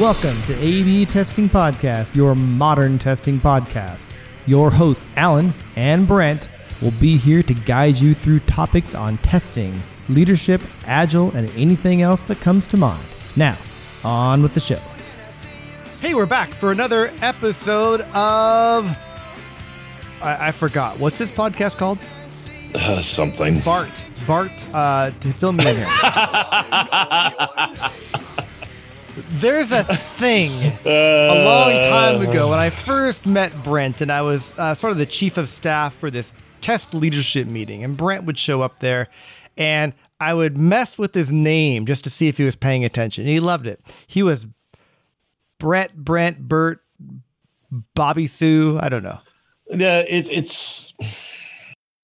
Welcome to AB Testing Podcast, your modern testing podcast. Your hosts, Alan and Brent, will be here to guide you through topics on testing, leadership, agile, and anything else that comes to mind. Now, on with the show. Hey, we're back for another episode of. I, I forgot. What's this podcast called? Uh, something. Bart. Bart, uh, to fill me in here. There's a thing a long time ago when I first met Brent, and I was uh, sort of the chief of staff for this test leadership meeting, and Brent would show up there, and I would mess with his name just to see if he was paying attention. He loved it. He was Brett, Brent, Bert, Bobby Sue. I don't know. Yeah, it, it's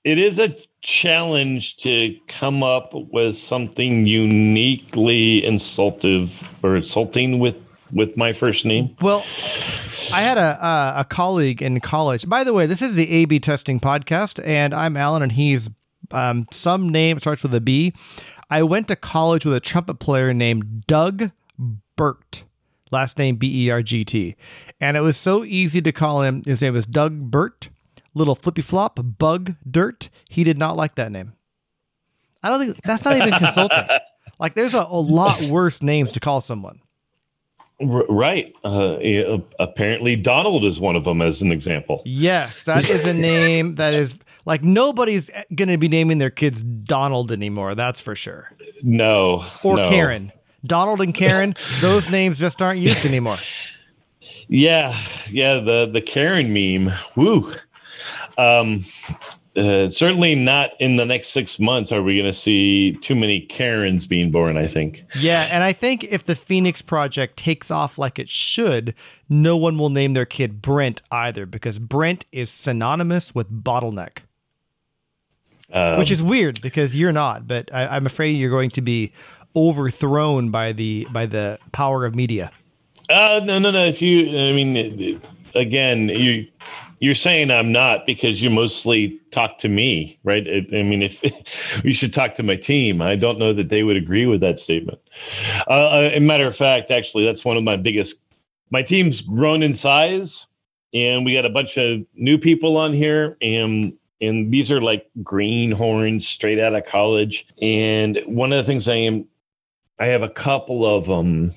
it is a challenge to come up with something uniquely insultive or insulting with with my first name. Well, I had a uh, a colleague in college. By the way, this is the A/B testing podcast, and I'm Alan, and he's um, some name starts with a B. I went to college with a trumpet player named Doug Burt, last name B E R G T, and it was so easy to call him. His name was Doug Burt. Little flippy flop, bug dirt. He did not like that name. I don't think that's not even consulting. Like, there's a, a lot worse names to call someone. R- right. Uh, apparently, Donald is one of them, as an example. Yes, that is a name that is like nobody's going to be naming their kids Donald anymore. That's for sure. No. Or no. Karen. Donald and Karen, those names just aren't used anymore. Yeah, yeah. The the Karen meme. Woo. Um, uh, certainly not in the next six months are we going to see too many Karens being born, I think. Yeah, and I think if the Phoenix Project takes off like it should, no one will name their kid Brent either because Brent is synonymous with bottleneck. Um, Which is weird because you're not, but I, I'm afraid you're going to be overthrown by the by the power of media. Uh, no, no, no. If you, I mean, again, you you're saying I'm not because you mostly talk to me, right? I, I mean, if you should talk to my team, I don't know that they would agree with that statement. Uh, a matter of fact, actually, that's one of my biggest. My team's grown in size, and we got a bunch of new people on here, and and these are like greenhorns straight out of college. And one of the things I am, I have a couple of them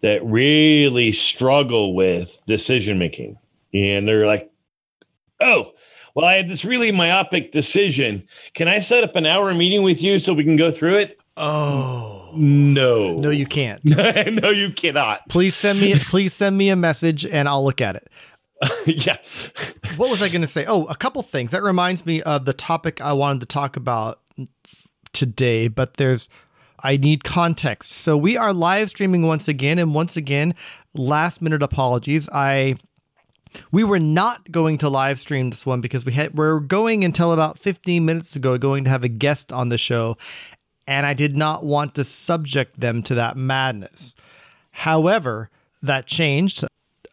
that really struggle with decision making. And they're like, oh, well, I had this really myopic decision. Can I set up an hour meeting with you so we can go through it? Oh No. no, you can't. no, you cannot. Please send me please send me a message and I'll look at it. yeah. What was I going to say? Oh, a couple things. That reminds me of the topic I wanted to talk about today, but there's I need context. So we are live streaming once again and once again, last minute apologies. I we were not going to live stream this one because we had we're going until about 15 minutes ago going to have a guest on the show and I did not want to subject them to that madness. However, that changed.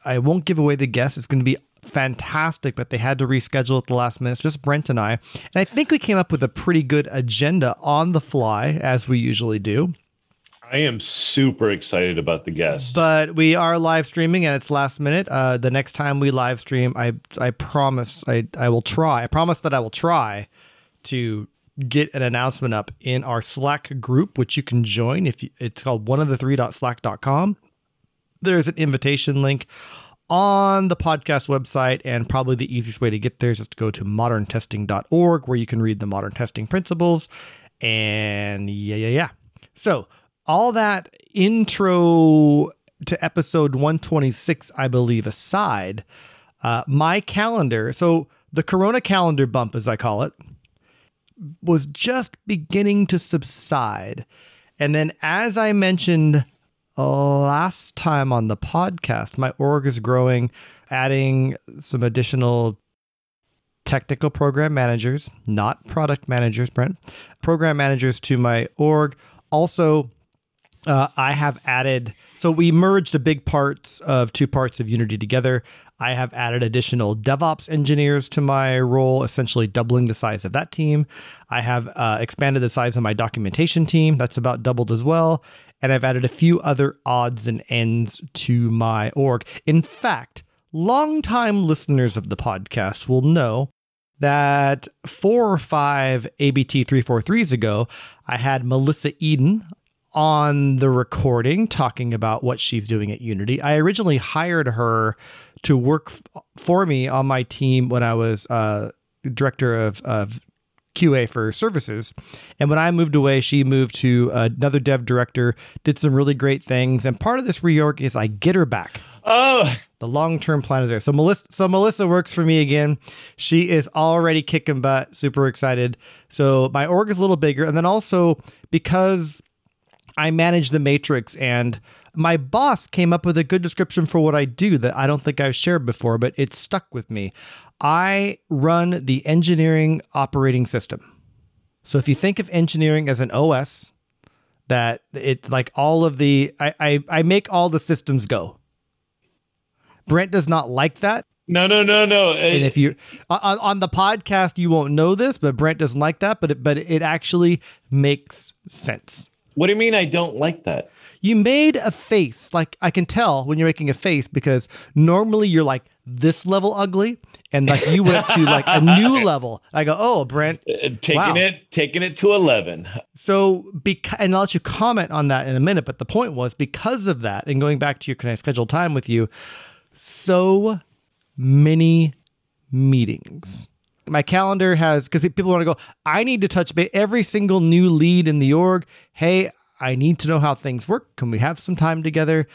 I won't give away the guest. It's going to be fantastic, but they had to reschedule at the last minute. It's just Brent and I. And I think we came up with a pretty good agenda on the fly, as we usually do. I am super excited about the guest. But we are live streaming and it's last minute. Uh, the next time we live stream, I I promise I, I will try. I promise that I will try to get an announcement up in our Slack group, which you can join if you, it's called one of the three.slack.com. There's an invitation link on the podcast website, and probably the easiest way to get there is just to go to moderntesting.org where you can read the modern testing principles. And yeah, yeah, yeah. So, all that intro to episode 126, I believe, aside, uh, my calendar, so the Corona calendar bump, as I call it, was just beginning to subside. And then, as I mentioned last time on the podcast, my org is growing, adding some additional technical program managers, not product managers, Brent, program managers to my org. Also, Uh, I have added, so we merged the big parts of two parts of Unity together. I have added additional DevOps engineers to my role, essentially doubling the size of that team. I have uh, expanded the size of my documentation team. That's about doubled as well. And I've added a few other odds and ends to my org. In fact, longtime listeners of the podcast will know that four or five ABT 343s ago, I had Melissa Eaden on the recording talking about what she's doing at Unity. I originally hired her to work f- for me on my team when I was uh, director of, of QA for services. And when I moved away, she moved to another dev director, did some really great things. And part of this reorg is I get her back. Oh, The long term plan is there. So Melissa, so Melissa works for me again. She is already kicking butt. Super excited. So my org is a little bigger, and then also because I manage the matrix and my boss came up with a good description for what I do that I don't think I've shared before, but it's stuck with me. I run the engineering operating system. So if you think of engineering as an OS, that it like all of the I, I, I make all the systems go. Brent does not like that. no, no, no, no. And if you on, on the podcast, you won't know this, but Brent doesn't like that. But it, but it actually makes sense. What do you mean I don't like that? You made a face. Like I can tell when you're making a face because normally you're like this level ugly, and like you went to like a new level. I go, oh, Brent. Uh, taking Wow. it, taking it to eleven. So because and I'll let you comment on that in a minute. But the point was because of that, and going back to your can I schedule time with you, so many meetings. My calendar has because people want to go. I need to touch base every single new lead in the org. Hey, I need to know how things work. Can we have some time together?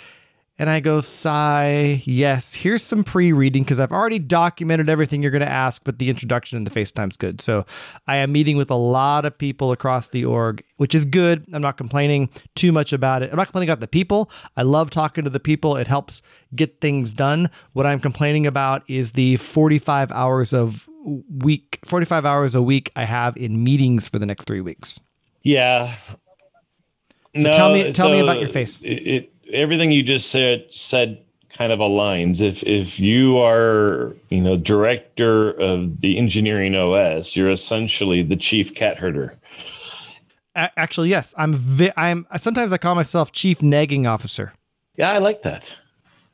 And I go, sigh, yes, here's some pre reading because I've already documented everything you're going to ask, but the introduction and the FaceTime's good. So I am meeting with a lot of people across the org, which is good. I'm not complaining too much about it. I'm not complaining about the people. I love talking to the people, it helps get things done. What I'm complaining about is the 45 hours of week 45 hours a week I have in meetings for the next 3 weeks. Yeah. So tell me- tell me about your face. It, it everything you just said said kind of aligns. If if you are you know director of the engineering OS, you're essentially the chief cat herder. Actually, yes, I'm vi- I'm sometimes I call myself chief nagging officer. Yeah, I like that.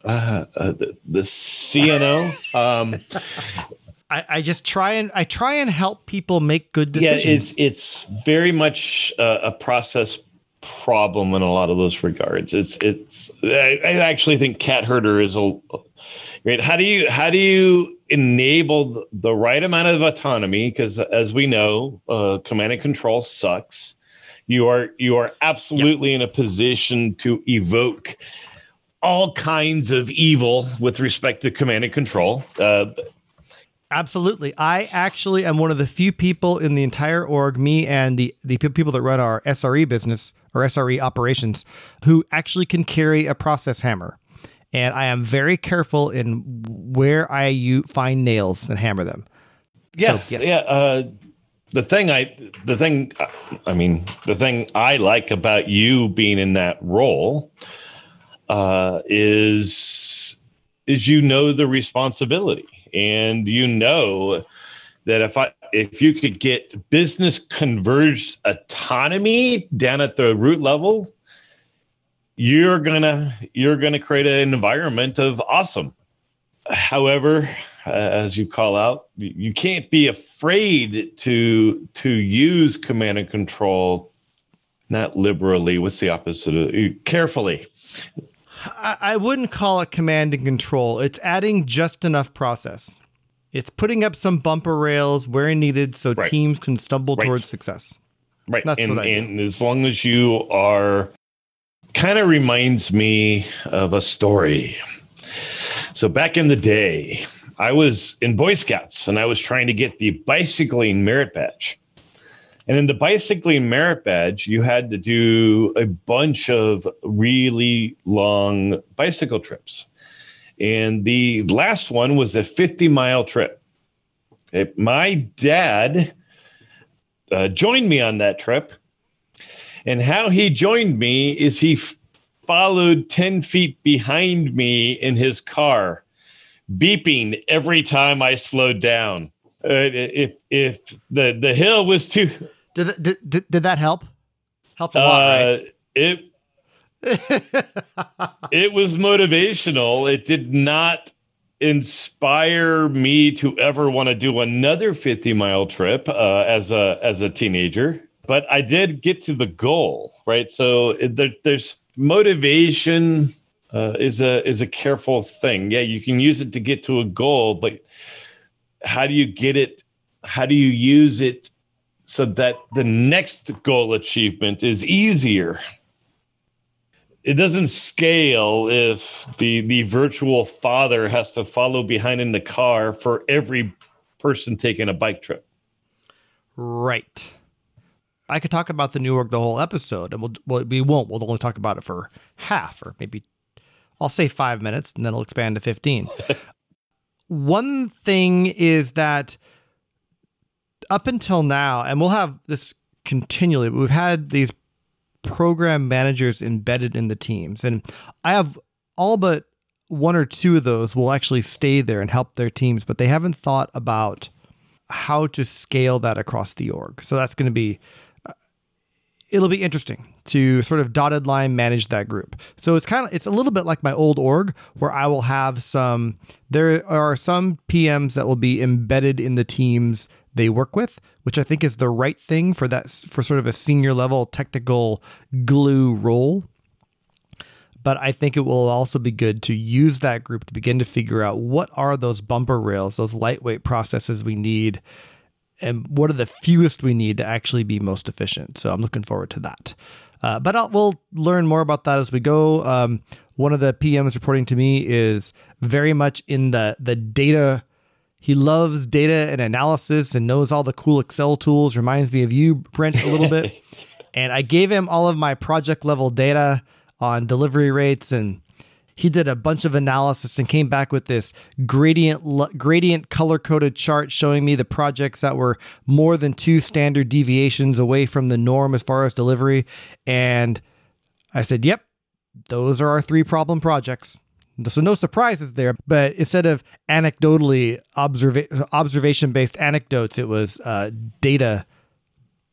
Uh, uh, the, the CNO. Um, I, I just try and I try and help people make good decisions. yeah, it's it's very much uh, a process problem in a lot of those regards. It's it's. I, I actually think cat herder is a right. How do you how do you enable the- right amount of autonomy? Because as we know, uh, command and control sucks. You are you are absolutely in a position to evoke all kinds of evil with respect to command and control. Uh, Absolutely. I actually am one of the few people in the entire org, me and the, the people that run our SRE business or SRE operations, who actually can carry a process hammer. And I am very careful in where I u- find nails and hammer them. Yeah, So, yes. yeah. Uh, the thing I, the thing, I mean, the thing I like about you being in that role uh, is is you know the responsibility, and you know that if I if you could get business converged autonomy down at the root level, you're gonna you're gonna create an environment of awesome. However, uh, as you call out, you can't be afraid to to use command and control, not liberally. What's the opposite of carefully? I wouldn't call it command and control. It's adding just enough process. It's putting up some bumper rails where needed so Right. teams can stumble Right. towards success. Right. That's and, what I do. and as long as you are kind of reminds me of a story. So back in the day, I was in Boy Scouts and I was trying to get the bicycling merit badge. And in the bicycling merit badge, you had to do a bunch of really long bicycle trips. And the last one was a 50 mile trip. Okay, My dad uh, joined me on that trip. And how he joined me is he f- followed 10 feet behind me in his car, beeping every time I slowed down. Uh, if if the, the hill was too. Did, did, did, did that help? Help a lot, uh, right? It it was motivational. It did not inspire me to ever want to do another 50 mile trip uh, as a as a teenager but i did get to the goal right? So there, there's motivation uh, is a is a careful thing. Yeah you can use it to get to a goal but how do you get it how do you use it so that the next goal achievement is easier it doesn't scale if the the virtual father has to follow behind in the car for every person taking a bike trip. Right. I could talk about the new org the whole episode, and we'll, well, we won't. We'll only talk about it for half, or maybe I'll say five minutes, and then it'll expand to fifteen. One thing is that up until now, and we'll have this continually, we've had these program managers embedded in the teams. And I have all but one or two of those will actually stay there and help their teams, but they haven't thought about how to scale that across the org. So that's going to be uh, it'll be interesting to sort of dotted line manage that group. So it's kind of it's a little bit like my old org where I will have some there are some PMs that will be embedded in the teams they work with, which I think is the right thing for that for sort of a senior level technical glue role. But I think it will also be good to use that group to begin to figure out what are those bumper rails, those lightweight processes we need, and what are the fewest we need to actually be most efficient. So I'm looking forward to that. Uh, but I'll, we'll learn more about that as we go. Um, one of the PMs reporting to me is very much in the the data he loves data and analysis and knows all the cool Excel tools. Reminds me of you, Brent, a little bit. and I gave him all of my project level data on delivery rates and he did a bunch of analysis and came back with this gradient gradient color coded chart showing me the projects that were more than two standard deviations away from the norm as far as delivery and I said, "Yep, those are our three problem projects." So no surprises there. But instead of anecdotally observa- observation based anecdotes, it was uh, data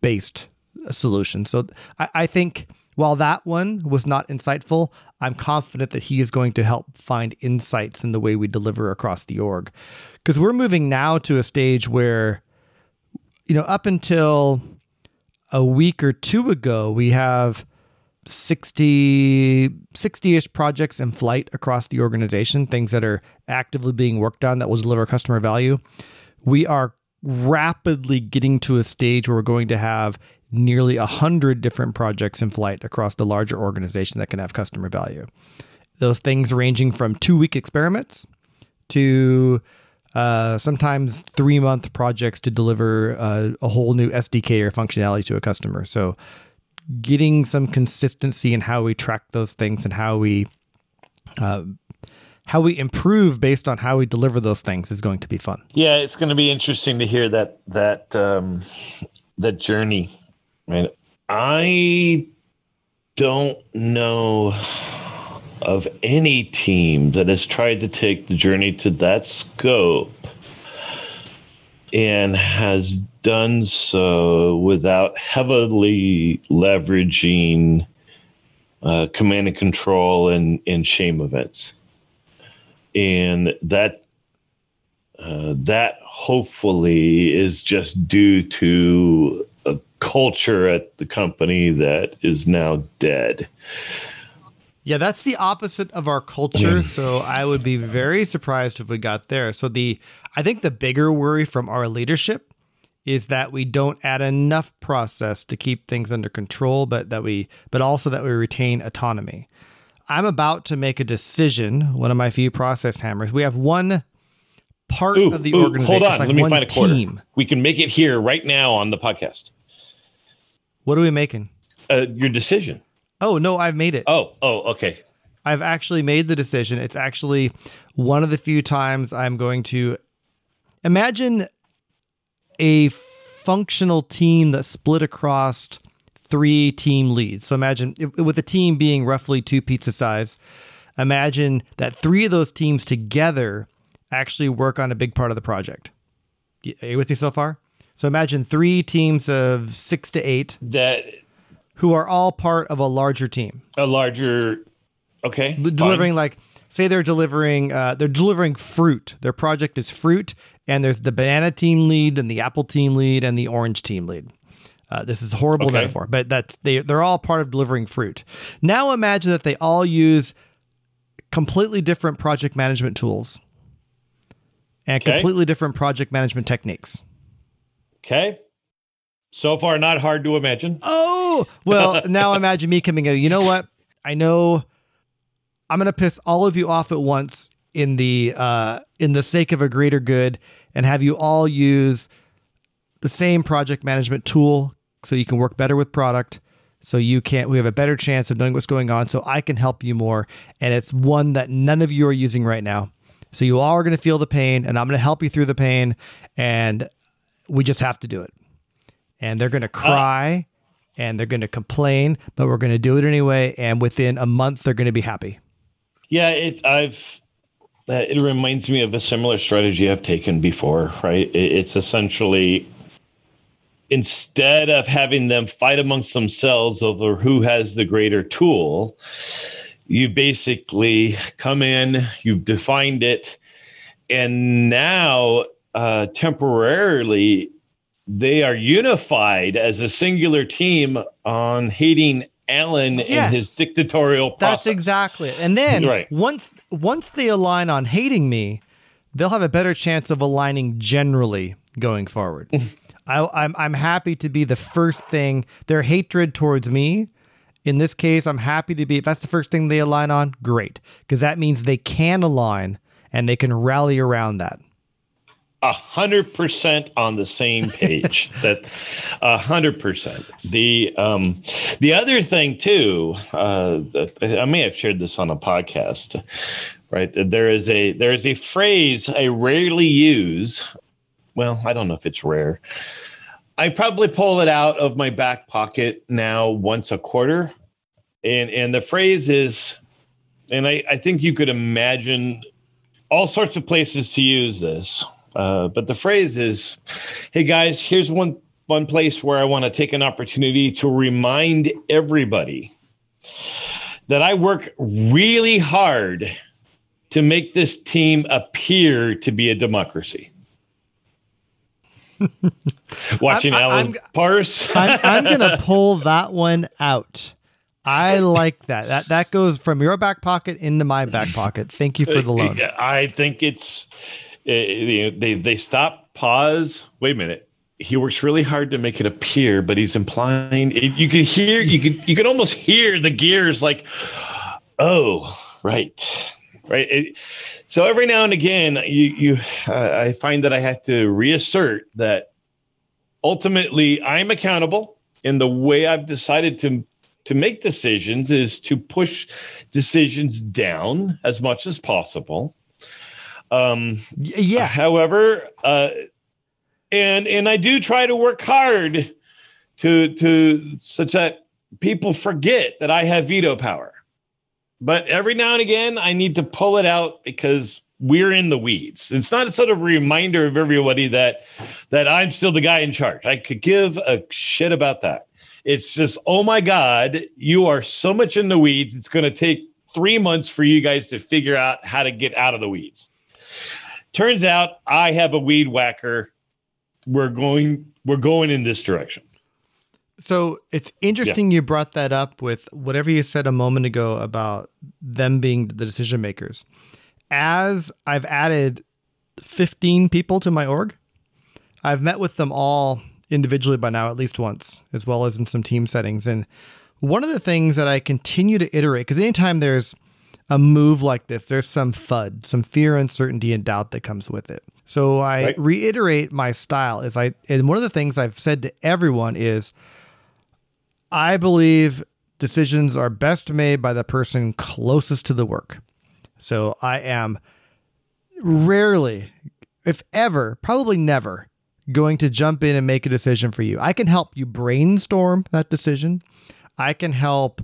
based solution. So I, I think while that one was not insightful, I'm confident that he is going to help find insights in the way we deliver across the org. Because we're moving now to a stage where, you know, up until a week or two ago, we have 60 60ish projects in flight across the organization, things that are actively being worked on that will deliver customer value. We are rapidly getting to a stage where we're going to have nearly 100 different projects in flight across the larger organization that can have customer value. Those things ranging from two week experiments to uh, sometimes three month projects to deliver uh, a whole new SDK or functionality to a customer. So getting some consistency in how we track those things and how we uh, how we improve based on how we deliver those things is going to be fun. Yeah, it's going to be interesting to hear that that um, that journey. Right, I don't know of any team that has tried to take the journey to that scope and has done so without heavily leveraging uh, command and control and, and shame events. And that uh, that hopefully is just due to a culture at the company that is now dead. Yeah, that's the opposite of our culture. so I would be very surprised if we got there. So the I think the bigger worry from our leadership is that we don't add enough process to keep things under control, but that we but also that we retain autonomy. I'm about to make a decision, one of my few process hammers. We have one part ooh, of the ooh, organization. Hold on, like let me find a quarter. Team. We can make it here right now on the podcast. What are we making? Uh, your decision. Oh no, I've made it. Oh, oh, okay. I've actually made the decision. It's actually one of the few times I'm going to imagine a functional team that split across three team leads. So imagine with a team being roughly two pizza size, imagine that three of those teams together actually work on a big part of the project. Are you with me so far? So imagine three teams of six to eight that who are all part of a larger team. A larger, okay, delivering fine. like say they're delivering uh, they're delivering fruit. Their project is fruit, and there's the banana team lead and the apple team lead and the orange team lead. Uh, this is a horrible okay. metaphor, but that's they they're all part of delivering fruit. Now imagine that they all use completely different project management tools and okay. completely different project management techniques. Okay. So far, not hard to imagine. Oh, well, now imagine me coming out. You know what? I know I'm going to piss all of you off at once in the uh, in the sake of a greater good, and have you all use the same project management tool so you can work better with product. So you can't. We have a better chance of knowing what's going on. So I can help you more, and it's one that none of you are using right now. So you all are going to feel the pain, and I'm going to help you through the pain, and we just have to do it and they're going to uh, cry uh, and they're going to complain, but we're going to do it anyway. And within a month, they're going to be happy. Yeah, it, I've. Uh, it reminds me of a similar strategy I've taken before, right? It's essentially instead of having them fight amongst themselves over who has the greater tool, you basically come in, you've defined it, and now uh, temporarily they are unified as a singular team on hating Alan yes, and his dictatorial process. That's exactly it. And then right. once once they align on hating me, they'll have a better chance of aligning generally going forward. I, am I'm, I'm happy to be the first thing. Their hatred towards me, in this case, I'm happy to be. If that's the first thing they align on, great, because that means they can align and they can rally around that hundred percent on the same page. that a hundred percent. The um, the other thing too, uh, I may have shared this on a podcast. Right there is a there is a phrase I rarely use. Well, I don't know if it's rare. I probably pull it out of my back pocket now once a quarter, and and the phrase is, and I, I think you could imagine all sorts of places to use this uh, but the phrase is, "Hey guys, here's one one place where I want to take an opportunity to remind everybody that I work really hard to make this team appear to be a democracy." Watching I'm, Alan I'm, parse. I'm, I'm going to pull that one out. I like that. That that goes from your back pocket into my back pocket. Thank you for the loan. I think it's Eh, they they stop, pause. Wait a minute. He works really hard to make it appear, but he's implying you can hear you can you can almost hear the gears like, oh, right, right. It, so every now and again, you you uh, I find that I have to reassert that ultimately I'm accountable and the way I've decided to to make decisions is to push decisions down as much as possible um, yeah. However, uh, and and I do try to work hard to to such that people forget that I have veto power. But every now and again, I need to pull it out because we're in the weeds. It's not a sort of reminder of everybody that that I'm still the guy in charge. I could give a shit about that. It's just, oh my God, you are so much in the weeds. It's going to take three months for you guys to figure out how to get out of the weeds. Turns out I have a weed whacker. We're going we're going in this direction. So it's interesting yeah. you brought that up with whatever you said a moment ago about them being the decision makers. As I've added 15 people to my org, I've met with them all individually by now at least once, as well as in some team settings. And one of the things that I continue to iterate, because anytime there's a move like this, there's some FUD, some fear, uncertainty, and doubt that comes with it. So I right. reiterate my style is I and one of the things I've said to everyone is I believe decisions are best made by the person closest to the work. So I am rarely, if ever, probably never going to jump in and make a decision for you. I can help you brainstorm that decision. I can help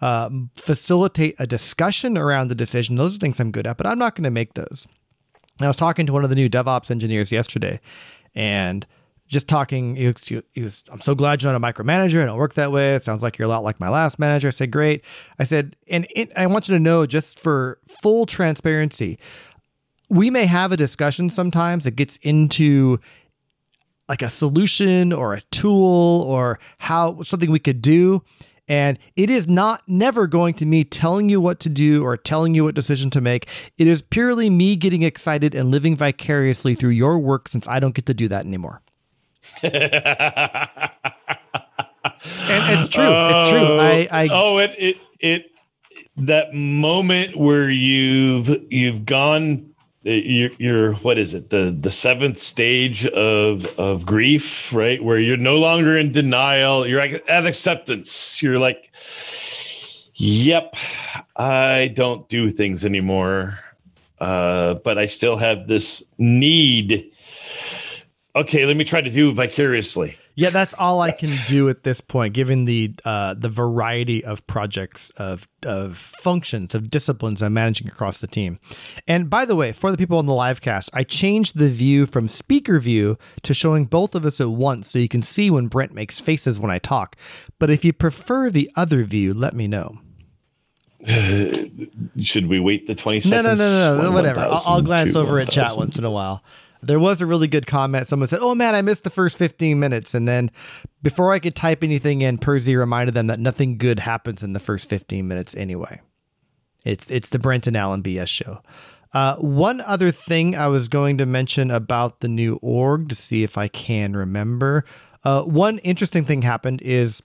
um, facilitate a discussion around the decision. Those are things I'm good at, but I'm not going to make those. I was talking to one of the new DevOps engineers yesterday, and just talking, he was, he was, I'm so glad you're not a micromanager. I don't work that way. It sounds like you're a lot like my last manager. I said, great. I said, and it, I want you to know, just for full transparency, we may have a discussion sometimes that gets into like a solution or a tool or how something we could do and it is not never going to me telling you what to do or telling you what decision to make. It is purely me getting excited and living vicariously through your work since I don't get to do that anymore. and it's true. It's true. Oh. I, I oh, it, it, it, that moment where you've, you've gone you're, what is it? The the seventh stage of of grief right? Where you're no longer in denial. You're at acceptance. You're like yep i don't do things anymore. Uh, but i still have this need. Okay let me try to do vicariously yeah, that's all I can do at this point, given the uh, the variety of projects, of of functions, of disciplines I'm managing across the team. And by the way, for the people on the live cast, I changed the view from speaker view to showing both of us at once, so you can see when Brent makes faces when I talk. But if you prefer the other view, let me know. Should we wait the 20 seconds? No, no, no, no, no. whatever. I'll, I'll glance over 1, at chat once in a while. There was a really good comment. Someone said, "Oh man, I missed the first 15 minutes," and then before I could type anything in, Percy reminded them that nothing good happens in the first 15 minutes anyway. It's it's the Brent and Alan BS show. Uh, one other thing I was going to mention about the new org to see if I can remember. Uh, one interesting thing happened is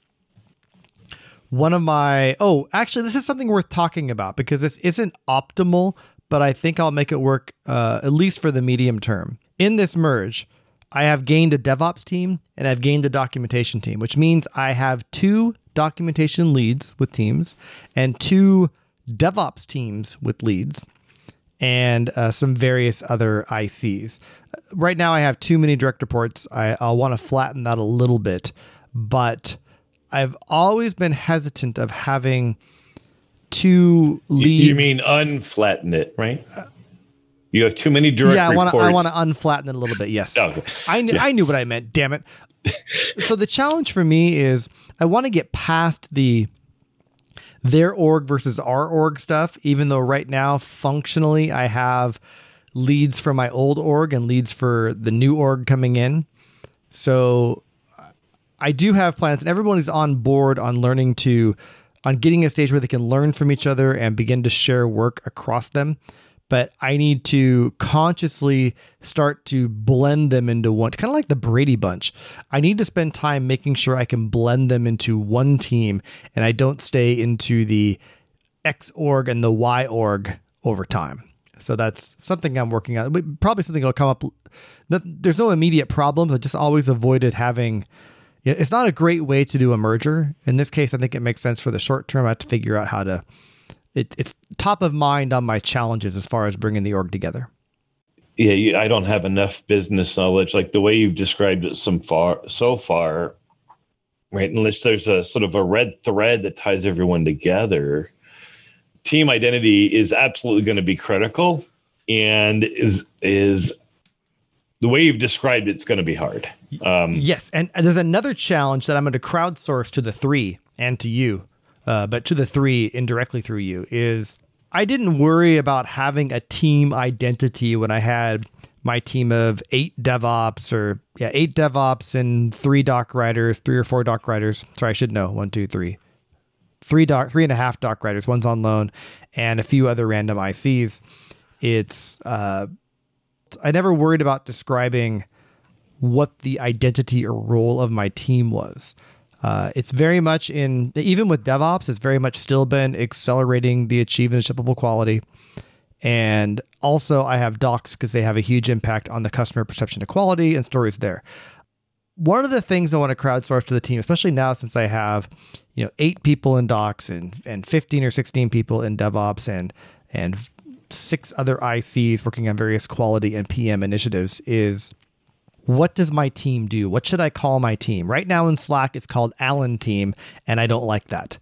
one of my oh actually this is something worth talking about because this isn't optimal but i think i'll make it work uh, at least for the medium term in this merge, I have gained a DevOps team and I've gained a documentation team, which means I have two documentation leads with teams and two DevOps teams with leads and uh, some various other ICs. Right now, I have too many direct reports. I, I'll want to flatten that a little bit, but I've always been hesitant of having two leads. You mean unflatten it, right? Uh, you have too many direct yeah, I want to I want to unflatten it a little bit. Yes. okay. I knew yeah. I knew what I meant. Damn it. so the challenge for me is I want to get past the their org versus our org stuff. Even though right now functionally I have leads for my old org and leads for the new org coming in. So I do have plans, and everyone is on board on learning to on getting a stage where they can learn from each other and begin to share work across them but I need to consciously start to blend them into one, kind of like the Brady Bunch. I need to spend time making sure I can blend them into one team and I don't stay into the X org and the Y org over time. So that's something I'm working on. Probably something that'll come up. There's no immediate problems. I just always avoided having. It's not a great way to do a merger. In this case, I think it makes sense for the short term. I have to figure out how to it, it's top of mind on my challenges as far as bringing the org together. Yeah, I don't have enough business knowledge like the way you've described it some far so far, right? Unless there's a sort of a red thread that ties everyone together, team identity is absolutely going to be critical, and is is the way you've described it's going to be hard. Um, yes, and there's another challenge that I'm going to crowdsource to the three and to you uh, but to the three indirectly through you is I didn't worry about having a team identity when I had my team of eight DevOps or yeah, eight DevOps and three doc writers, three or four doc writers. Sorry, I should know one, two, three, three doc, three and a half doc writers. One's on loan, and a few other random ICs. It's uh, I never worried about describing what the identity or role of my team was. Uh, it's very much in even with DevOps, it's very much still been accelerating the achievement of shippable quality. And also, I have docs because they have a huge impact on the customer perception of quality and stories there. One of the things I want to crowdsource to the team, especially now since I have, you know, eight people in docs and and fifteen or sixteen people in DevOps and and six other ICs working on various quality and PM initiatives, is what does my team do? What should I call my team? Right now in Slack, it's called Alan Team, and I don't like that.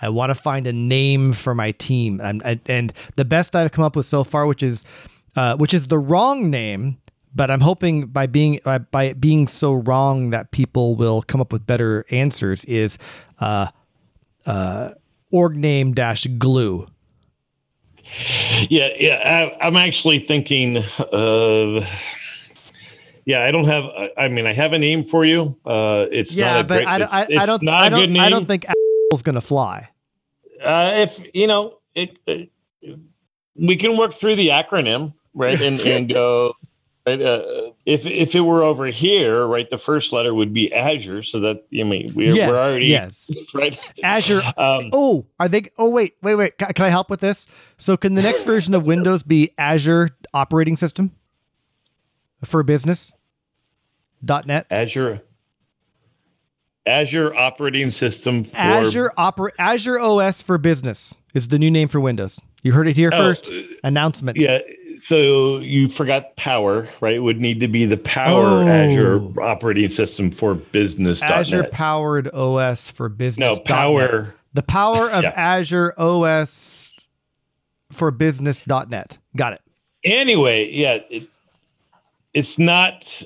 I want to find a name for my team, and, and the best I've come up with so far, which is uh, which is the wrong name, but I'm hoping by being by it being so wrong that people will come up with better answers. Is uh, uh, org name dash glue. Yeah, yeah. I, I'm actually thinking of yeah, I don't have. I mean, I have a name for you. Uh, it's yeah, not but great, I, it's, I, it's I don't. not I a don't, good name. I don't think is going to fly. Uh, if you know it, it, we can work through the acronym, right, and and go. Right, uh, if if it were over here, right, the first letter would be Azure, so that I mean we're, yes, we're already yes, right. Azure. Um, oh, are they? Oh, wait, wait, wait. Can I help with this? So, can the next version of Windows be Azure operating system for business? .net Azure Azure operating system for Azure Opera Azure OS for business is the new name for Windows. You heard it here Oh, first. uh, Announcement. Yeah. So you forgot power, right? It would need to be the power Oh. Azure operating system for business. Azure powered OS for business. No, power. The power of Yeah. Azure OS for business.net. Got it. Anyway, yeah, it, it's not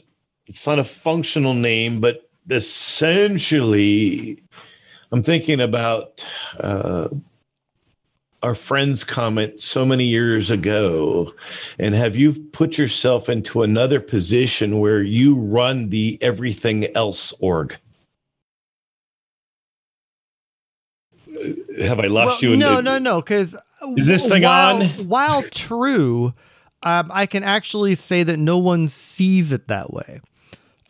it's not a functional name, but essentially, I'm thinking about uh, our friend's comment so many years ago, and have you put yourself into another position where you run the everything else org? Have I lost Well, you? in no, the- no, no. Because Is this thing while, on? While true, um, I can actually say that no one sees it that way.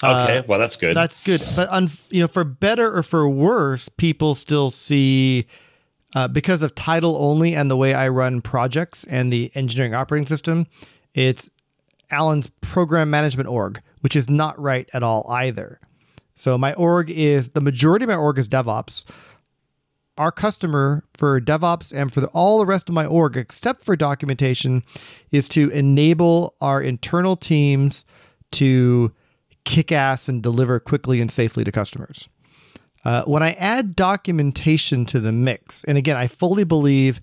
Okay, Uh, well that's good. That's good, but un, you know, for better or for worse, people still see uh, because of title only and the way I run projects and the engineering operating system. It's Alan's program management org, which is not right at all either. So my org is the majority of my org is DevOps. Our customer for DevOps and for the, all the rest of my org, except for documentation, is to enable our internal teams to kick ass and deliver quickly and safely to customers. Uh, when I add documentation to the mix, and again, I fully believe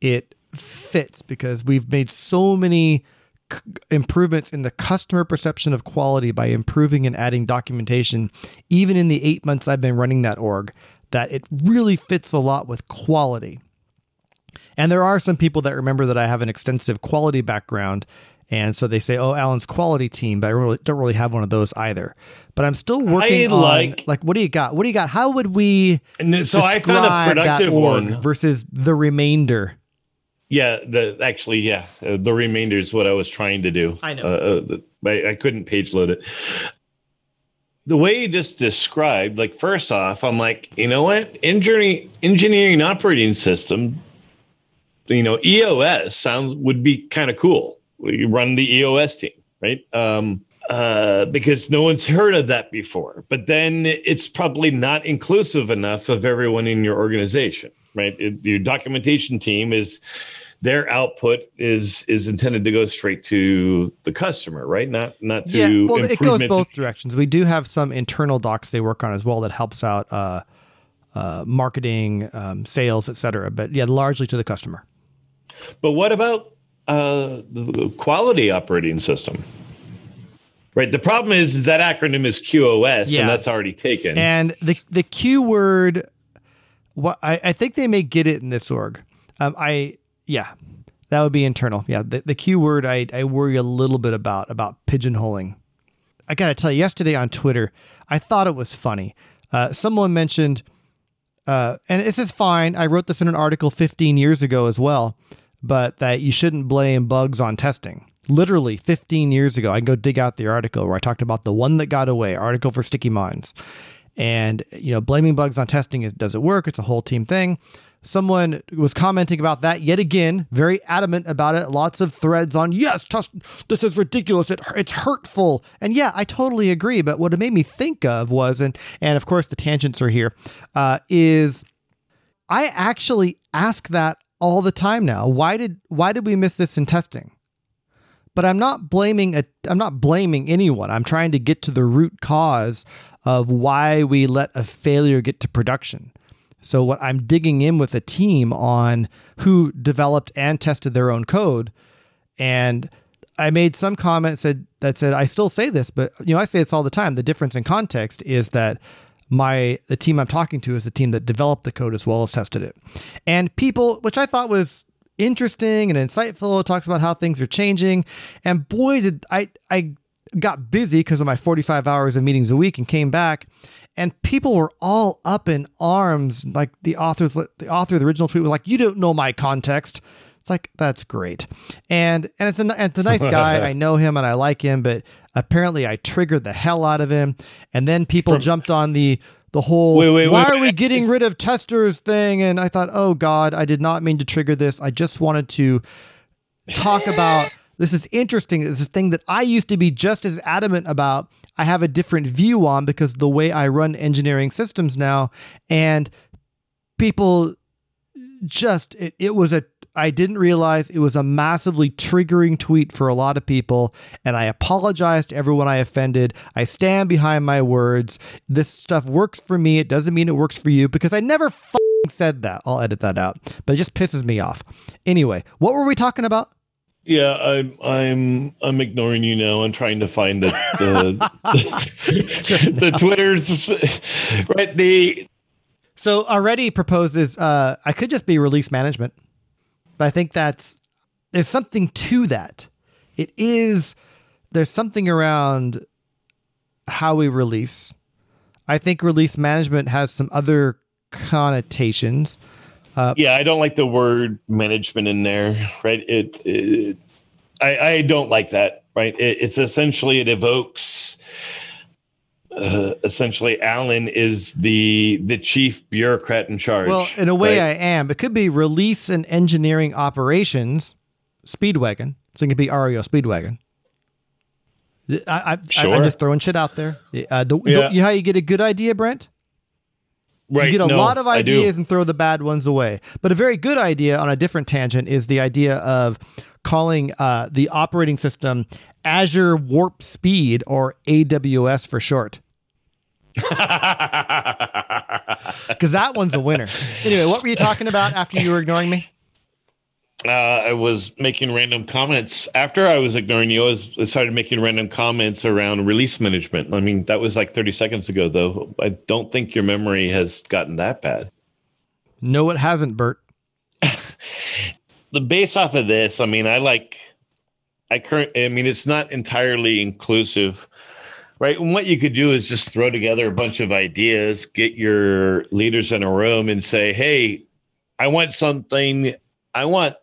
it fits because we've made so many c- improvements in the customer perception of quality by improving and adding documentation, even in the eight months I've been running that org, that it really fits a lot with quality. And there are some people that remember that I have an extensive quality background. And so they say, "Oh, Alan's quality team," but I really don't really have one of those either. But I'm still working I on like- like what do you got? What do you got? How would we so I found a productive one. versus the remainder? Yeah, the actually, yeah, uh, the remainder is what I was trying to do. I know. Uh, uh, I, I couldn't page load it. The way you just described, like first off, I'm like, you know what, engineering engineering operating system, you know, EOS sounds would be kind of cool. You run the EOS team, right? Um, uh, because no one's heard of that before. But then it's probably not inclusive enough of everyone in your organization, right? It, your documentation team is their output is is intended to go straight to the customer, right? Not not to yeah, well, it goes both directions. We do have some internal docs they work on as well that helps out uh, uh, marketing, um, sales, etc. But yeah, largely to the customer. But what about uh, the quality operating system? Right. The problem is, is that acronym is QoS, Yeah. and that's already taken. And the the Q word, what I, I think they may get it in this org. Um, I yeah, that would be internal. Yeah, the the Q word I I worry a little bit about about pigeonholing. I gotta tell you, yesterday on Twitter, I thought it was funny. Uh, someone mentioned, uh, and this is fine. I wrote this in an article 15 years ago as well, but that you shouldn't blame bugs on testing. Literally 15 years ago, I can go dig out the article where I talked about the one that got away, article for StickyMinds. And, you know, blaming bugs on testing is does it work? It's a whole team thing. Someone was commenting about that yet again, very adamant about it. Lots of threads on, yes, test, this is ridiculous. It, it's hurtful. And yeah, I totally agree. But what it made me think of was, and, and of course the tangents are here, uh, is I actually ask that all the time now. Why did why did we miss this in testing? But I'm not blaming a I'm not blaming anyone. I'm trying to get to the root cause of why we let a failure get to production. So what I'm digging in with a team on who developed and tested their own code and I made some comment said that said I still say this, but you know I say this all the time. The difference in context is that my the team I'm talking to is the team that developed the code as well as tested it, and people, which I thought was interesting and insightful. It talks about how things are changing, and boy, did I I got busy because of my 45 hours of meetings a week and came back and people were all up in arms. Like the authors the author of the original tweet was like you don't know my context. It's like that's great, and and it's a it's a nice guy. I know him and I like him, but apparently I triggered the hell out of him, and then people From, jumped on the the whole wait, wait, why wait, are we getting rid of testers thing, and I thought, oh god, I did not mean to trigger this. I just wanted to talk about. This is interesting. This is a thing that I used to be just as adamant about. I have a different view on because the way I run engineering systems now, and people just it, it was a I didn't realize it was a massively triggering tweet for a lot of people, and I apologize to everyone I offended. I stand behind my words. This stuff works for me. It doesn't mean it works for you because I never said that. I'll edit that out, but it just pisses me off. Anyway, what were we talking about? Yeah, I'm I'm I'm ignoring you now. I'm trying to find the the, the Twitters right the so already proposes uh I could just be release management. But I think that's there's something to that. It is there's something around how we release. I think release management has some other connotations. Uh, yeah, I don't like the word management in there, right? It, it I, I don't like that, right? It, it's essentially it evokes uh, essentially Alan is the the chief bureaucrat in charge. Well, in a way, right? I am. It could be release and engineering operations, Speedwagon. So it could be REO Speedwagon. I, I, sure. I, am just throwing shit out there. Uh, the, yeah. the, you know how you get a good idea, Brent? Right. You get a no, lot of ideas and throw the bad ones away. But a very good idea on a different tangent is the idea of calling uh, the operating system Azure Warp Speed or AWS for short. Because that one's a winner. Anyway, what were you talking about after you were ignoring me? Uh, I was making random comments after I was ignoring you. I, was, I started making random comments around release management. I mean, that was like 30 seconds ago, though. I don't think your memory has gotten that bad. No, it hasn't, Bert. the base off of this, I mean, I like I current. I mean, it's not entirely inclusive, right? And what you could do is just throw together a bunch of ideas, get your leaders in a room, and say, "Hey, I want something. I want."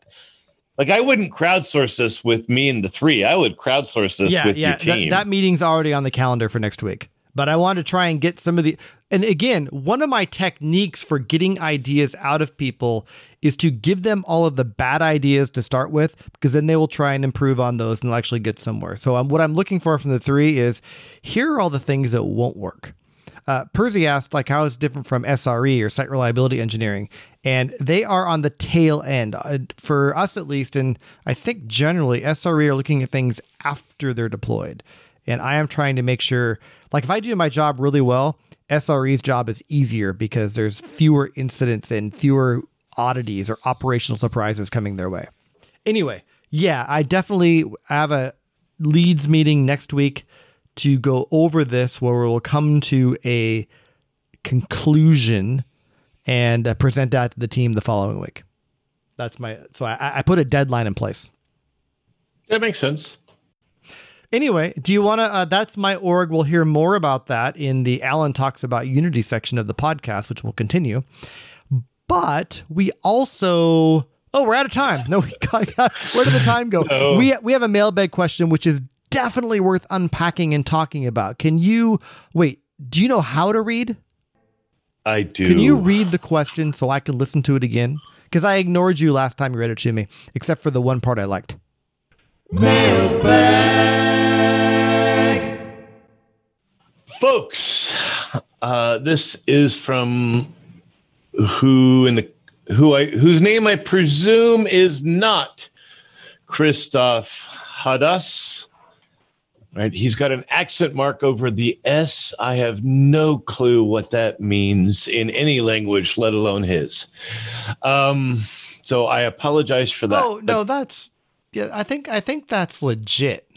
Like I wouldn't crowdsource this with me and the three. I would crowdsource this yeah, with yeah, your team. That, that meeting's already on the calendar for next week but I want to try and get some of the. And again, one of my techniques for getting ideas out of people is to give them all of the bad ideas to start with, because then they will try and improve on those and actually get somewhere. So, um, what I'm looking for from the three is here are all the things that won't work. Uh, Percy asked, like, how is it different from SRE or site reliability engineering? And they are on the tail end uh, for us, at least. And I think generally, SRE are looking at things after they're deployed. And I am trying to make sure, like, if I do my job really well, SRE's job is easier because there's fewer incidents and fewer oddities or operational surprises coming their way. Anyway, yeah, I definitely have a leads meeting next week to go over this where we'll come to a conclusion and uh, present that to the team the following week. That's my so I, I put a deadline in place. That makes sense. Anyway, do you want to? Uh, that's my org. We'll hear more about that in the Alan Talks About Unity section of the podcast, which will continue. But we also. Oh, we're out of time. No, we got, got where did the time go? No. We we have a mailbag question, which is definitely worth unpacking and talking about. Can you wait? Do you know how to read? I do. Can you read the question so I can listen to it again? Because I ignored you last time you read it to me, except for the one part I liked. Mailbag. Folks, uh, this is from who in the who I whose name I presume is not Christoph Hadas. Right, he's got an accent mark over the S. I have no clue what that means in any language, let alone his. Um, so I apologize for that. Oh no, that's yeah. I think I think that's legit.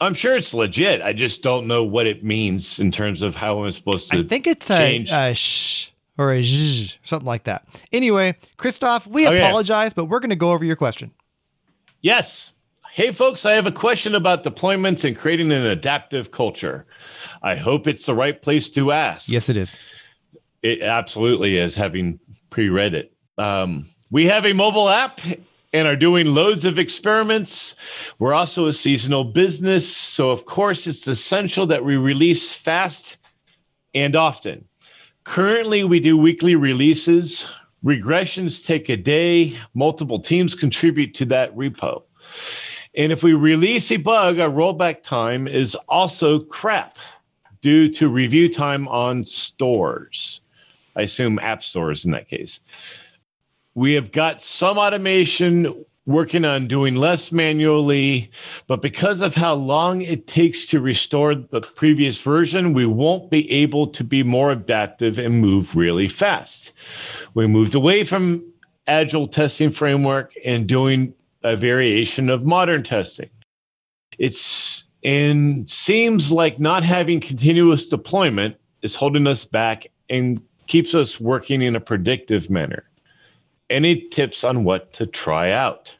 I'm sure it's legit. I just don't know what it means in terms of how I'm supposed to. I think it's change. a, a sh or a zh, something like that. Anyway, Christoph, we okay. apologize, but we're going to go over your question. Yes. Hey, folks, I have a question about deployments and creating an adaptive culture. I hope it's the right place to ask. Yes, it is. It absolutely is, having pre read it. Um, we have a mobile app and are doing loads of experiments. We're also a seasonal business. So, of course, it's essential that we release fast and often. Currently, we do weekly releases. Regressions take a day. Multiple teams contribute to that repo. And if we release a bug, our rollback time is also crap due to review time on stores. I assume app stores in that case. We have got some automation working on doing less manually, but because of how long it takes to restore the previous version, we won't be able to be more adaptive and move really fast. We moved away from agile testing framework and doing a variation of modern testing. It's and seems like not having continuous deployment is holding us back and keeps us working in a predictive manner any tips on what to try out?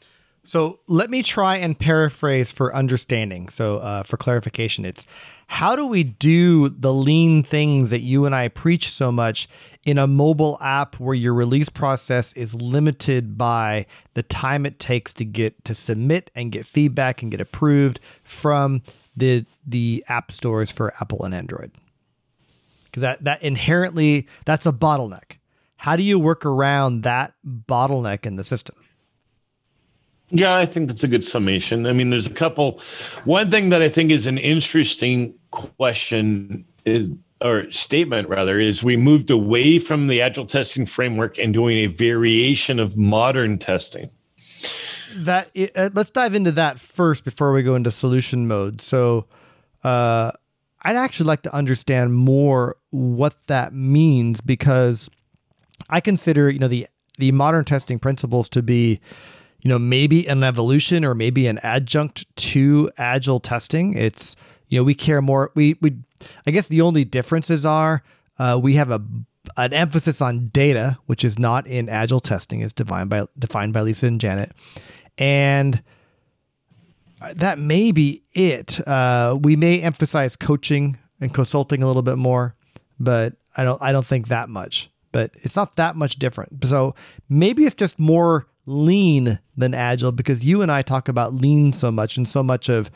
So let me try and paraphrase for understanding. So uh, for clarification, it's how do we do the lean things that you and I preach so much in a mobile app where your release process is limited by the time it takes to get to submit and get feedback and get approved from the the app stores for Apple and Android? Because that that inherently that's a bottleneck. How do you work around that bottleneck in the system? Yeah, I think that's a good summation. I mean, there's a couple. One thing that I think is an interesting question is or statement rather is we moved away from the agile testing framework and doing a variation of modern testing. That uh, let's dive into that first before we go into solution mode. So, uh, I'd actually like to understand more what that means because I consider, you know, the the modern testing principles to be, you know, maybe an evolution or maybe an adjunct to agile testing. It's, you know, we care more. We we I guess the only differences are uh, we have a an emphasis on data, which is not in agile testing, is defined by defined by Lisa and Janet, and that may be it. Uh, we may emphasize coaching and consulting a little bit more, but I don't I don't think that much but it's not that much different. So maybe it's just more lean than agile because you and I talk about lean so much and so much of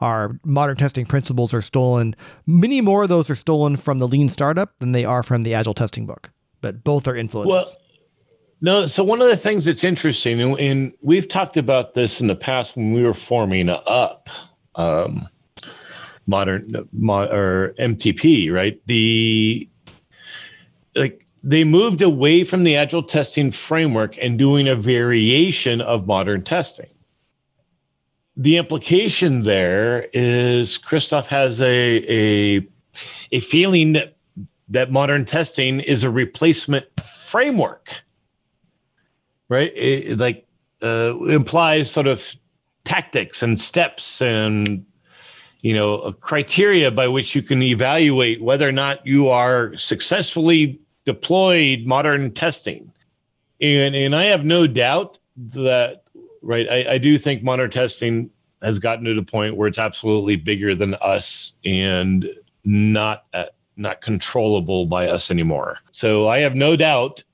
our modern testing principles are stolen. Many more of those are stolen from the lean startup than they are from the agile testing book, but both are influences. Well, no, so one of the things that's interesting, and, and we've talked about this in the past when we were forming up um, modern mo- or MTP, right? The like they moved away from the agile testing framework and doing a variation of modern testing. The implication there is Christoph has a a, a feeling that that modern testing is a replacement framework, right? It, like uh, implies sort of tactics and steps and you know criteria by which you can evaluate whether or not you are successfully deployed modern testing. And, and I have no doubt that, right, I, I do think modern testing has gotten to the point where it's absolutely bigger than us and not uh, not controllable by us anymore. So I have no doubt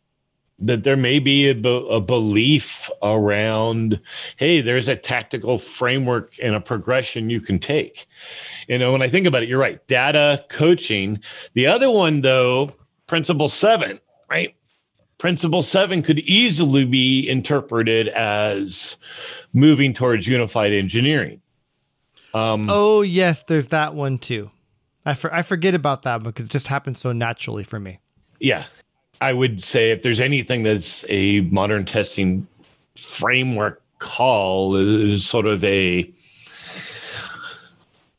that there may be a, be- a, belief around hey there's a tactical framework and a progression you can take you know when i think about it you're right data coaching the other one though principle seven, right? Principle seven could easily be interpreted as moving towards unified engineering. Um, oh, yes, there's that one too. I, for, I forget about that because it just happens so naturally for me. Yeah. I would say if there's anything that's a modern testing framework call is sort of a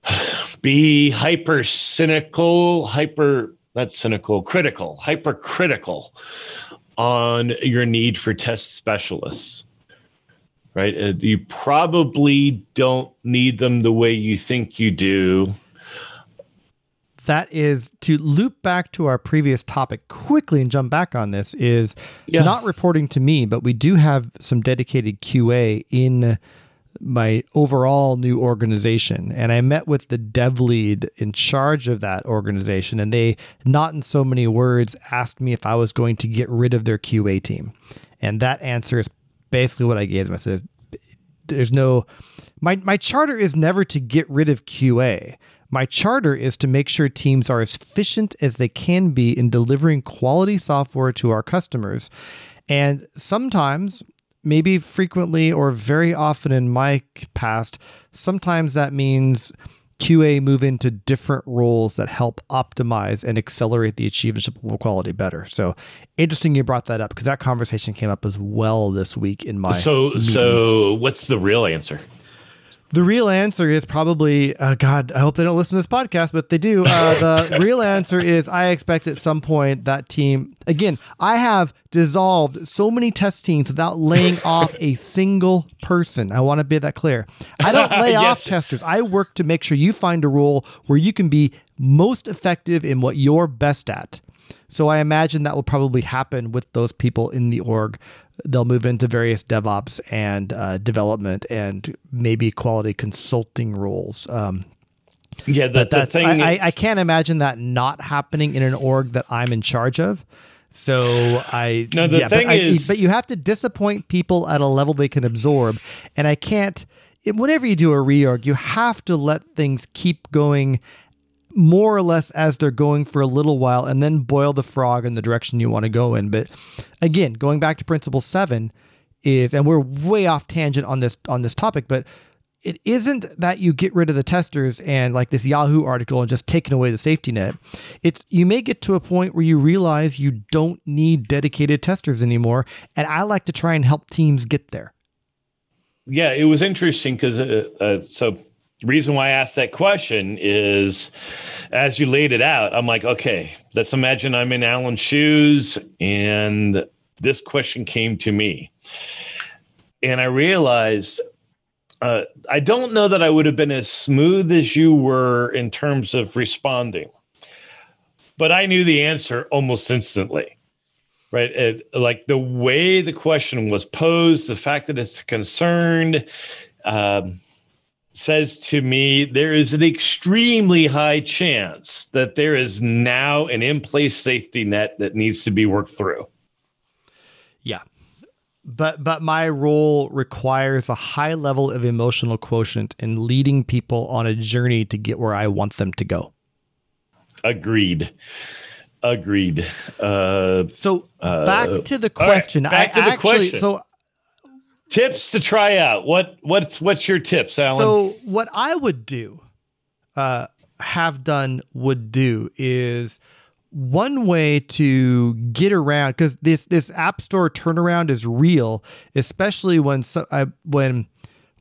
be hyper cynical, hyper not cynical, critical, hypercritical on your need for test specialists. Right? Uh, you probably don't need them the way you think you do. That is to loop back to our previous topic quickly and jump back on this is yeah. not reporting to me, but we do have some dedicated QA in my overall new organization. And i met with the dev lead in charge of that organization and they not in so many words asked me if i was going to get rid of their qa team. And that answer is basically what i gave them. I said there's no my, my charter is never to get rid of qa my charter is to make sure teams are as efficient as they can be in delivering quality software to our customers. And sometimes maybe frequently or very often in my past, sometimes that means QA move into different roles that help optimize and accelerate the achievement of quality better. So interesting you brought that up because that conversation came up as well this week in my So meetings. so what's the real answer? The real answer is probably, uh, God, I hope they don't listen to this podcast, but they do. Uh, the real answer is I expect at some point that team, again, I have dissolved so many test teams without laying off a single person. I want to be that clear. I don't lay yes. off testers. I work to make sure you find a role where you can be most effective in what you're best at. So I imagine that will probably happen with those people in the org they'll move into various DevOps and uh, development and maybe quality consulting roles. Um, yeah, the, that's thing. I, I, I, can't imagine that not happening in an org that I'm in charge of. So I no the yeah, thing but is, I, but you have to disappoint people at a level they can absorb, and I can't. Whenever you do a reorg, you have to let things keep going more or less as they're going for a little while and then boil the frog in the direction you want to go in. But again, going back to principle seven is, and we're way off tangent on this on this topic, but it isn't that you get rid of the testers and like this Yahoo article and just taking away the safety net. It's you may get to a point where you realize you don't need dedicated testers anymore. And I like to try and help teams get there. Yeah, it was interesting because uh, uh, so reason why I asked that question is as you laid it out, I'm like, okay, let's imagine I'm in Alan's shoes and this question came to me. And I realized uh, I don't know that I would have been as smooth as you were in terms of responding, but I knew the answer almost instantly. Right. It, like the way the question was posed, the fact that it's concerned, um, says to me there is an extremely high chance that there is now an in place safety net that needs to be worked through. Yeah. But but my role requires a high level of emotional quotient in leading people on a journey to get where I want them to go. Agreed. Agreed. Uh, so back uh, to the question. Right, back I to the actually, question. So tips to try out. What what's what's your tips, Alan? So what I would do, uh, have done, would do is one way to get around because this this app store turnaround is real, especially when so, uh, when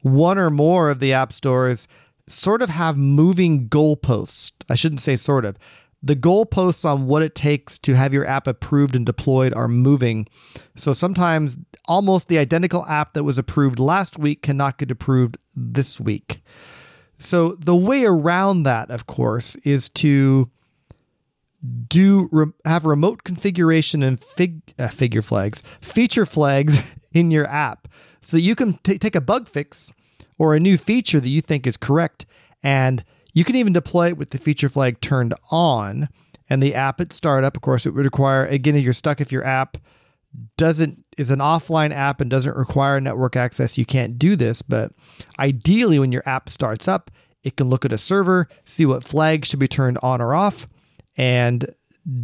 one or more of the app stores sort of have moving goalposts. I shouldn't say sort of. The goalposts on what it takes to have your app approved and deployed are moving. So sometimes almost the identical app that was approved last week cannot get approved this week. So the way around that, of course, is to do re- have remote configuration and fig, uh, figure flags, feature flags in your app, so that you can t- take a bug fix or a new feature that you think is correct, and you can even deploy it with the feature flag turned on. And the app at startup, of course, it would require again you're stuck if your app doesn't is an offline app and doesn't require network access, you can't do this. But ideally, when your app starts up, it can look at a server, see what flags should be turned on or off, and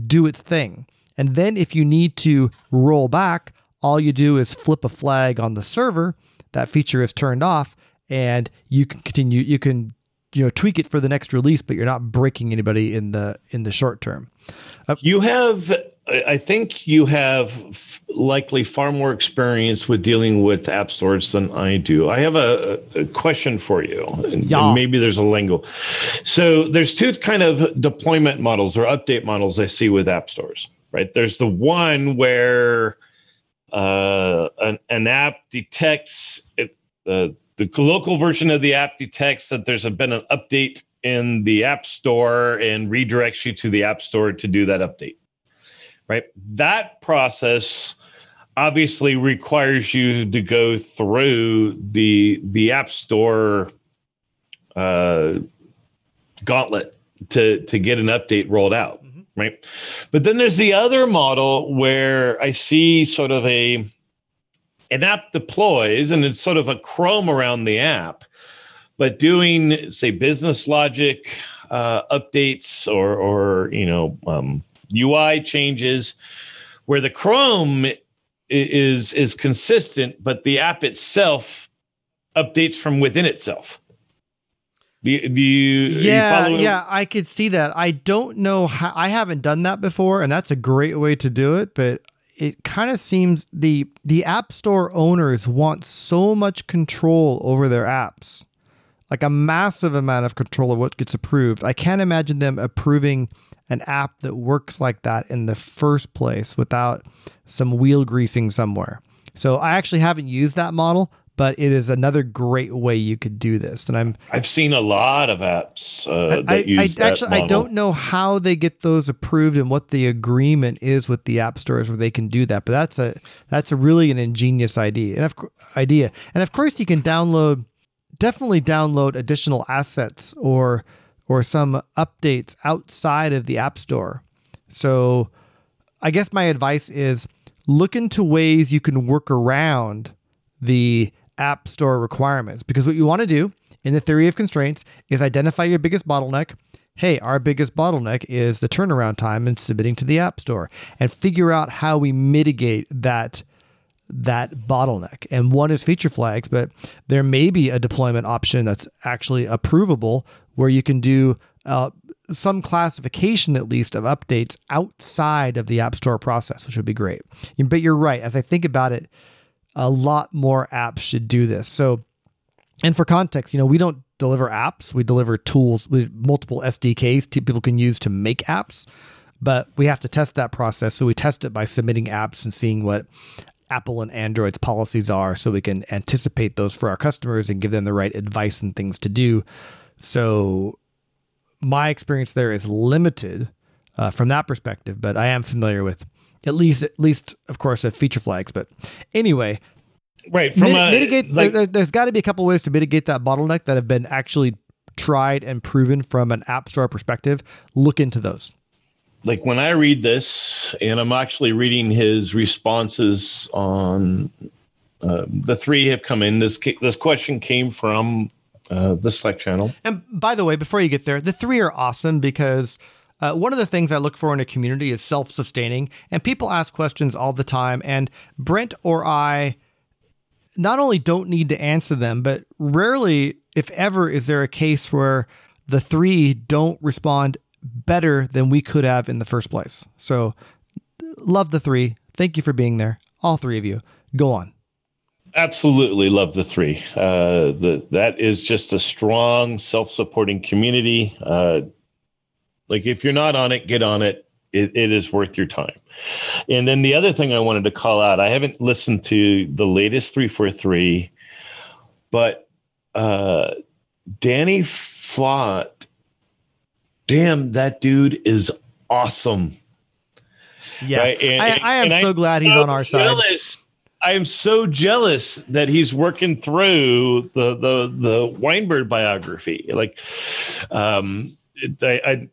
do its thing. And then if you need to roll back, all you do is flip a flag on the server. That feature is turned off, and you can continue. You can you know tweak it for the next release, but you're not breaking anybody in the in the short term. Uh, you have I think you have likely far more experience with dealing with app stores than I do. I have a, a question for you. And, yeah. and maybe there's a lingo. So there's two kind of deployment models or update models I see with app stores, right? There's the one where uh, an, an app detects it, uh, the local version of the app detects that there's been an update in the app store and redirects you to the app store to do that update right? That process obviously requires you to go through the the app store uh, gauntlet to to get an update rolled out mm-hmm. right but then there's the other model where i see sort of a an app deploys and it's sort of a chrome around the app but doing say business logic uh, updates or or you know um, UI changes where the Chrome is is consistent, but the app itself updates from within itself. Do, do you, yeah, you yeah, I could see that. I don't know how I haven't done that before, and that's a great way to do it. But it kind of seems the the app store owners want so much control over their apps, like a massive amount of control of what gets approved. I can't imagine them approving an app that works like that in the first place without some wheel greasing somewhere. So I actually haven't used that model, but it is another great way you could do this. And I'm I've seen a lot of apps uh, I, I, I actually model. I don't know how they get those approved and what the agreement is with the app stores where they can do that. But that's a that's a really an ingenious idea and of idea. And of course you can download definitely download additional assets or or some updates outside of the App Store. So I guess my advice is look into ways you can work around the App Store requirements because what you want to do in the theory of constraints is identify your biggest bottleneck. Hey, our biggest bottleneck is the turnaround time in submitting to the App Store and figure out how we mitigate that that bottleneck. And one is feature flags, but there may be a deployment option that's actually approvable where you can do uh, some classification at least of updates outside of the App Store process, which would be great. But you're right. As I think about it, a lot more apps should do this. So, and for context, you know, we don't deliver apps, we deliver tools with multiple SDKs people can use to make apps. But we have to test that process. So we test it by submitting apps and seeing what Apple and Android's policies are so we can anticipate those for our customers and give them the right advice and things to do so my experience there is limited uh, from that perspective, but I am familiar with at least, at least, of course, of feature flags. But anyway, right from mit- a, mitigate. Like, there, has got to be a couple ways to mitigate that bottleneck that have been actually tried and proven from an app store perspective. Look into those. Like when I read this, and I'm actually reading his responses on uh, the three have come in. This this question came from uh, the Slack channel. And by the way, before you get there, the three are awesome because uh, one of the things I look for in a community is self sustaining, and people ask questions all the time. And Brent or I not only don't need to answer them, but rarely, if ever, is there a case where the three don't respond better than we could have in the first place. So, love the three. Thank you for being there, all three of you. Go on. Absolutely love the three. Uh, the that is just a strong, self-supporting community. Uh, like if you're not on it, get on it. it. It is worth your time. And then the other thing I wanted to call out, I haven't listened to the latest three four three, but uh, Danny Faught. Damn, that dude is awesome. Yeah, right? and, I, I, am so I glad he's on our jealous. side I am so jealous that he's working through the the the Weinberg biography. Like, um, I, I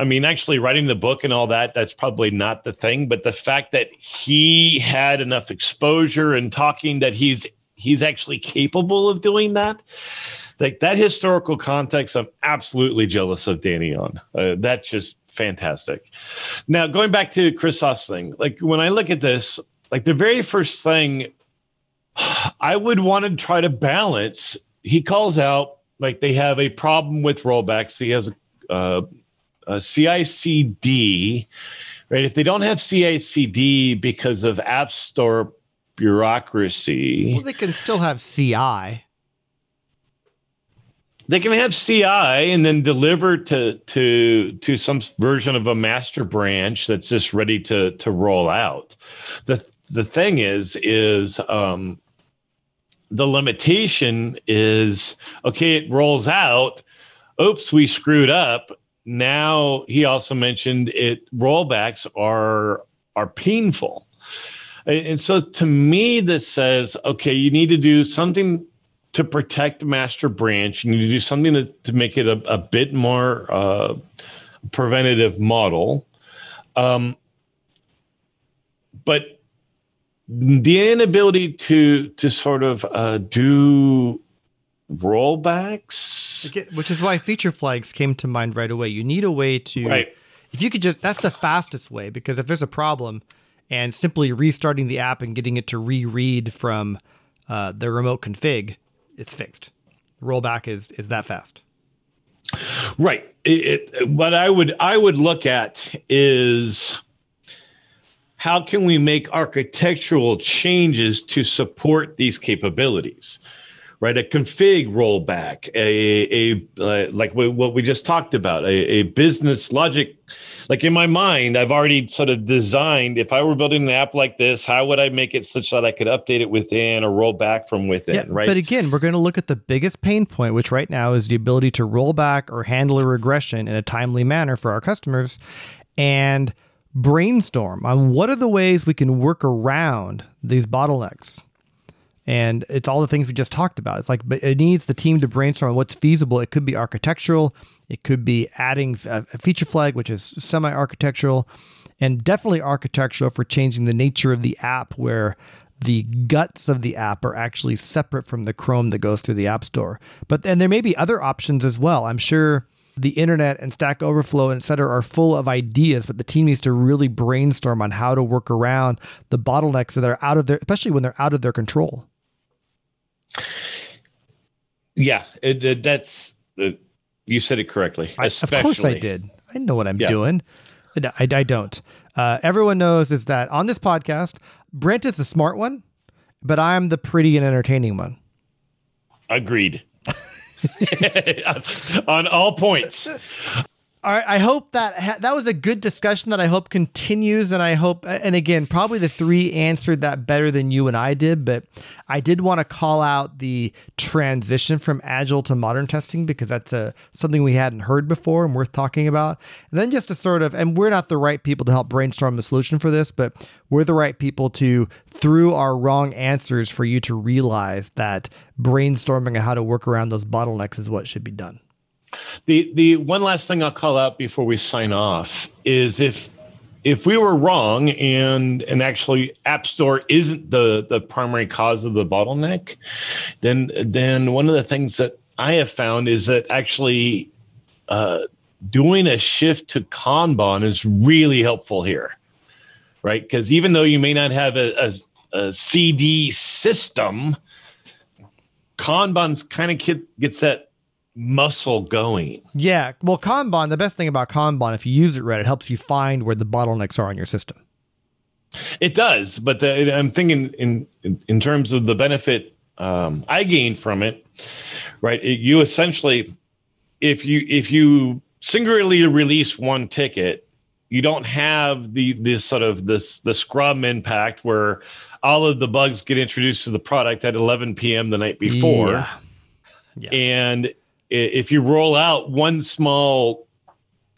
I mean, actually writing the book and all that, that's probably not the thing. But the fact that he had enough exposure and talking that he's he's actually capable of doing that, like that historical context, I'm absolutely jealous of Danny on. Uh, that's just fantastic. Now, going back to Christoph's thing, like when I look at this, like the very first thing I would want to try to balance, he calls out like they have a problem with rollbacks. He has a, uh, a CICD right? If they don't have CI/CD because of App Store bureaucracy, well, they can still have CI. They can have CI and then deliver to to to some version of a master branch that's just ready to to roll out. the The thing is, is um, the limitation is okay. It rolls out. Oops, we screwed up now he also mentioned it rollbacks are are painful. And so to me this says okay you need to do something to protect master branch. You need to do something to, to make it a, a bit more uh, preventative model. Um, but the inability to to sort of uh, do rollbacks. Which is why feature flags came to mind right away. You need a way to, right. if you could just, that's the fastest way because if there's a problem and simply restarting the app and getting it to reread from uh, the remote config, it's fixed. Rollback is is that fast. Right. It, it, what I would I would look at is how can we make architectural changes to support these capabilities right? A config rollback, a, a uh, like what we just talked about, a, a business logic. Like in my mind, I've already sort of designed. If I were building an app like this, how would I make it such that I could update it within or roll back from within? Yeah, right. But again, we're going to look at the biggest pain point, which right now is the ability to roll back or handle a regression in a timely manner for our customers, and brainstorm on what are the ways we can work around these bottlenecks and it's all the things we just talked about. It's like, but it needs the team to brainstorm what's feasible. It could be architectural, it could be adding uh, a, feature flag, which is semi architectural, and definitely architectural for changing the nature of the app where the guts of the app are actually separate from the Chrome that goes through the App Store. But then there may be other options as well. I'm sure the internet and Stack Overflow and et cetera are full of ideas, but the team needs to really brainstorm on how to work around the bottlenecks that are out of their, especially when they're out of their control. Yeah, it, it, that's uh, you said it correctly. I, of course, I did. I know what I'm yeah. doing. I, I don't. Uh, everyone knows is that on this podcast, Brent is the smart one, but I'm the pretty and entertaining one. Agreed. on all points. All right, I hope that that was a good discussion that I hope continues, and I hope, and again, probably the three answered that better than you and I did, but I did want to call out the transition from agile to modern testing because that's a something we hadn't heard before and worth talking about. And then just to sort of, and we're not the right people to help brainstorm the solution for this, but we're the right people to through our wrong answers for you to realize that brainstorming how to work around those bottlenecks is what should be done. The the one last thing I'll call out before we sign off is if if we were wrong and and actually App Store isn't the the primary cause of the bottleneck, then then one of the things that I have found is that actually uh, doing a shift to Kanban is really helpful here, right? Because even though you may not have a, a, a CD system, Kanban's kind of gets that muscle going. Yeah. Well, Kanban, the best thing about Kanban, if you use it right, it helps you find where the bottlenecks are on your system. It does, but the, I'm thinking in, in, in terms of the benefit um, I gained from it. Right, it, you essentially, if you if you singularly release one ticket, you don't have the this sort of this the scrum impact where all of the bugs get introduced to the product at 11 p.m. the night before. Yeah. Yeah. And if you roll out one small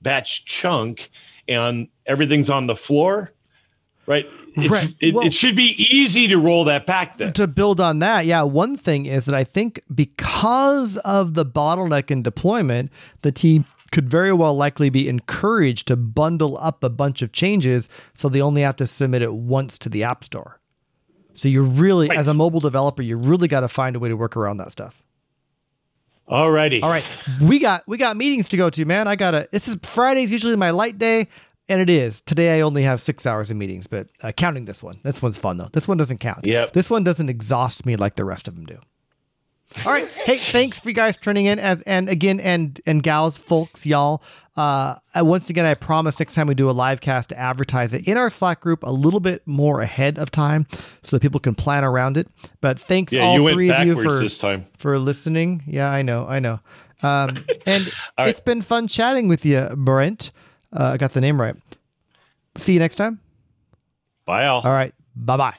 batch chunk and everything's on the floor, right? Right. It, well, it, should be easy to roll that back then. To build on that, yeah, one thing is that I think because of the bottleneck in deployment, the team could very well likely be encouraged to bundle up a bunch of changes so they only have to submit it once to the App Store. So you really, right. as a mobile developer, you really got to find a way to work around that stuff. All righty. All right. We got we got meetings to go to, man. I gotta this is Friday's usually my light day. And it is. Today I only have six hours of meetings, but uh, counting this one. This one's fun though. This one doesn't count. Yep. This one doesn't exhaust me like the rest of them do. All right. Hey, thanks for you guys turning in as and again and and gals, folks, y'all. Uh, once again, I promise next time we do a live cast to advertise it in our Slack group a little bit more ahead of time, so that people can plan around it. But thanks Yeah, all you three of you for this time. for listening. Yeah, I know, I know. Um, and right. it's been fun chatting with you, Brent. Uh, I got the name right. See you next time. Bye, all. All right. Bye bye.